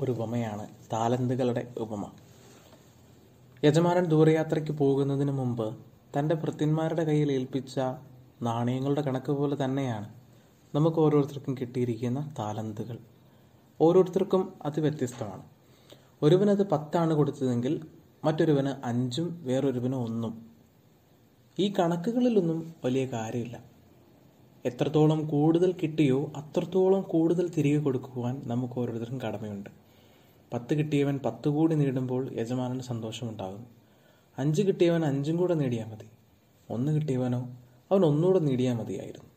ഒരു ഉപമയാണ് താലന്തുകളുടെ ഉപമ. യജമാനൻ ദൂരയാത്രയ്ക്ക് പോകുന്നതിന് മുമ്പ് തന്റെ ഭൃത്യന്മാരുടെ കയ്യിൽ ഏൽപ്പിച്ച നാണയങ്ങളുടെ കണക്ക് പോലെ തന്നെയാണ് നമുക്ക് ഓരോരുത്തർക്കും കിട്ടിയിരിക്കുന്ന താലന്തുകൾ. ഓരോരുത്തർക്കും അത് വ്യത്യസ്തമാണ്. ഒരുവനത് പത്താണ് കൊടുത്തതെങ്കിൽ മറ്റൊരുവന് അഞ്ചും വേറൊരുവന് ഒന്നും. ഈ കണക്കുകളിലൊന്നും വലിയ കാര്യമില്ല. എത്രത്തോളം കൂടുതൽ കിട്ടിയോ അത്രത്തോളം കൂടുതൽ തിരികെ കൊടുക്കുവാൻ നമുക്ക് ഓരോരുത്തർക്കും കടമയുണ്ട്. പത്ത് കിട്ടിയവൻ പത്ത് കൂടി നേടുമ്പോൾ യജമാനന് സന്തോഷമുണ്ടാകും അഞ്ച് കിട്ടിയവൻ അഞ്ചും കൂടെ നേടിയാൽ മതി. ഒന്ന് കിട്ടിയവനോ അവൻ ഒന്നുകൂടെ നേടിയാൽ മതിയായിരുന്നു.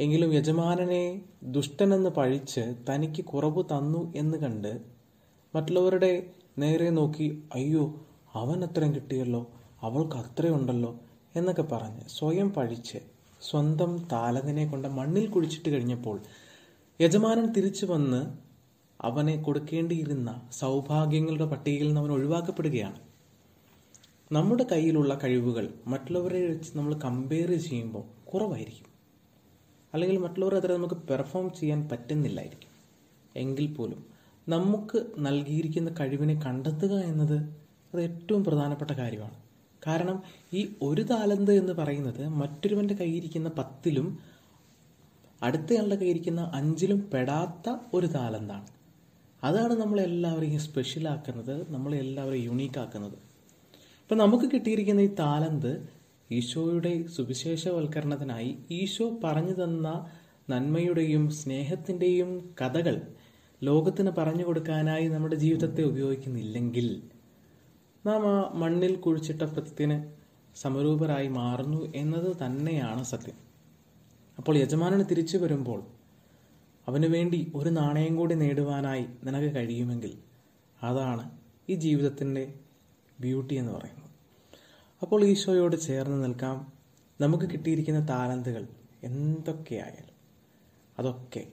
എങ്കിലും യജമാനനെ ദുഷ്ടനെന്ന് പഴിച്ച് തനിക്ക് കുറവ് തന്നു എന്ന് കണ്ട് മറ്റുള്ളവരുടെ നേരെ നോക്കി അയ്യോ അവൻ അത്രയും കിട്ടിയല്ലോ അവൾക്ക് അത്രയുണ്ടല്ലോ എന്നൊക്കെ പറഞ്ഞ് സ്വയം പഴിച്ച് സ്വന്തം താലതിനെ കൊണ്ട് മണ്ണിൽ കുഴിച്ചിട്ട് കഴിഞ്ഞപ്പോൾ യജമാനൻ തിരിച്ചു വന്ന് അവനെ കൊടുക്കേണ്ടിയിരുന്ന സൗഭാഗ്യങ്ങളുടെ പട്ടികയിൽ നിന്ന് അവൻ ഒഴിവാക്കപ്പെടുകയാണ്. നമ്മുടെ കയ്യിലുള്ള കഴിവുകൾ മറ്റുള്ളവരെ വെച്ച് നമ്മൾ കമ്പയർ ചെയ്യുമ്പോൾ കുറവായിരിക്കും. അല്ലെങ്കിൽ മറ്റുള്ളവർ അത്ര നമുക്ക് പെർഫോം ചെയ്യാൻ പറ്റുന്നില്ലായിരിക്കും. എങ്കിൽ പോലും നമുക്ക് നൽകിയിരിക്കുന്ന കഴിവിനെ കണ്ടെത്തുക എന്നത് അത് ഏറ്റവും പ്രധാനപ്പെട്ട കാര്യമാണ്. കാരണം ഈ ഒരു താലന്ത് എന്ന് പറയുന്നത് മറ്റൊരുവന്റെ കയ്യിരിക്കുന്ന പത്തിലും അടുത്തയാളുടെ കയ്യിരിക്കുന്ന അഞ്ചിലും പെടാത്ത ഒരു താലന്താണ്. അതാണ് നമ്മളെല്ലാവരെയും സ്പെഷ്യലാക്കുന്നത് നമ്മളെല്ലാവരെയും യുണീക്കാക്കുന്നത്. ഇപ്പം നമുക്ക് കിട്ടിയിരിക്കുന്ന ഈ താലന്ത് ഈശോയുടെ സുവിശേഷവൽക്കരണത്തിനായി ഈശോ പറഞ്ഞു തന്ന നന്മയുടെയും സ്നേഹത്തിന്റെയും കഥകൾ ലോകത്തിന് പറഞ്ഞു കൊടുക്കാനായി നമ്മുടെ ജീവിതത്തെ ഉപയോഗിക്കുന്നില്ലെങ്കിൽ നാം ആ മണ്ണിൽ കുഴിച്ചിട്ട പ്രത്യത്തിന് സമരൂപരായി മാറുന്നു എന്നത് തന്നെയാണ് സത്യം. അപ്പോൾ യജമാനന് തിരിച്ചു വരുമ്പോൾ അവന് വേണ്ടി ഒരു നാണയം കൂടി നേടുവാനായി നിനക്ക് കഴിയുമെങ്കിൽ അതാണ് ഈ ജീവിതത്തിന്റെ ബ്യൂട്ടി എന്ന് പറയുന്നത്. അപ്പോൾ ഈശോയോട് ചേർന്ന് നിൽക്കാം. നമുക്ക് കിട്ടിയിരിക്കുന്ന താലന്തുകൾ എന്തൊക്കെയായാലും അതൊക്കെ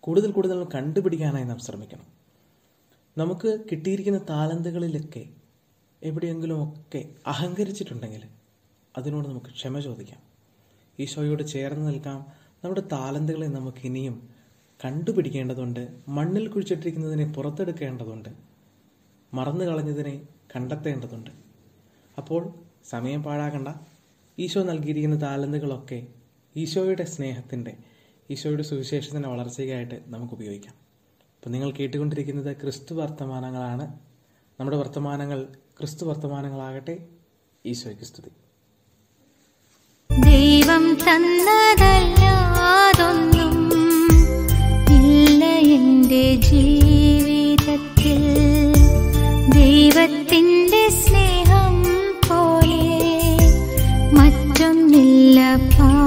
കൂടുതൽ കൂടുതൽ കണ്ടുപിടിക്കാനായി നാം ശ്രമിക്കണം. നമുക്ക് കിട്ടിയിരിക്കുന്ന താലന്തുകളിലൊക്കെ എവിടെയെങ്കിലും ഒക്കെ അഹങ്കരിച്ചിട്ടുണ്ടെങ്കിൽ അതിനോട് നമുക്ക് ക്ഷമ ചോദിക്കാം. ഈശോയോട് ചേർന്ന് നിൽക്കാം. നമ്മുടെ താലന്തുകളെ നമുക്ക് ഇനിയും കണ്ടുപിടിക്കേണ്ടതുണ്ട്. മണ്ണിൽ കുഴിച്ചിട്ടിരിക്കുന്നതിനെ പുറത്തെടുക്കേണ്ടതുണ്ട്. മറന്നു കളഞ്ഞതിനെ കണ്ടെത്തേണ്ടതുണ്ട്. അപ്പോൾ സമയം പാഴാകണ്ട. ഈശോ നൽകിയിരിക്കുന്ന താലന്തുകളൊക്കെ ഈശോയുടെ സ്നേഹത്തിന്റെ ഈശോയുടെ സുവിശേഷത്തിന്റെ വളർച്ചയ്ക്കായിട്ട് നമുക്ക് ഉപയോഗിക്കാം. അപ്പോൾ നിങ്ങൾ കേട്ടുകൊണ്ടിരിക്കുന്നത് ക്രിസ്തു വർത്തമാനങ്ങളാണ്. നമ്മുടെ വർത്തമാനങ്ങൾ ക്രിസ്തു വർത്തമാനങ്ങളാകട്ടെ. ഈശോയ്ക്ക് സ്തുതി. ദൈവം തന്നതല്ലാതൊന്നും ഇല്ല എന്റെ ജീവിതത്തിൽ. ദൈവത്തിന്റെ സ്നേഹം പോലെ മറ്റൊന്നില്ല പാ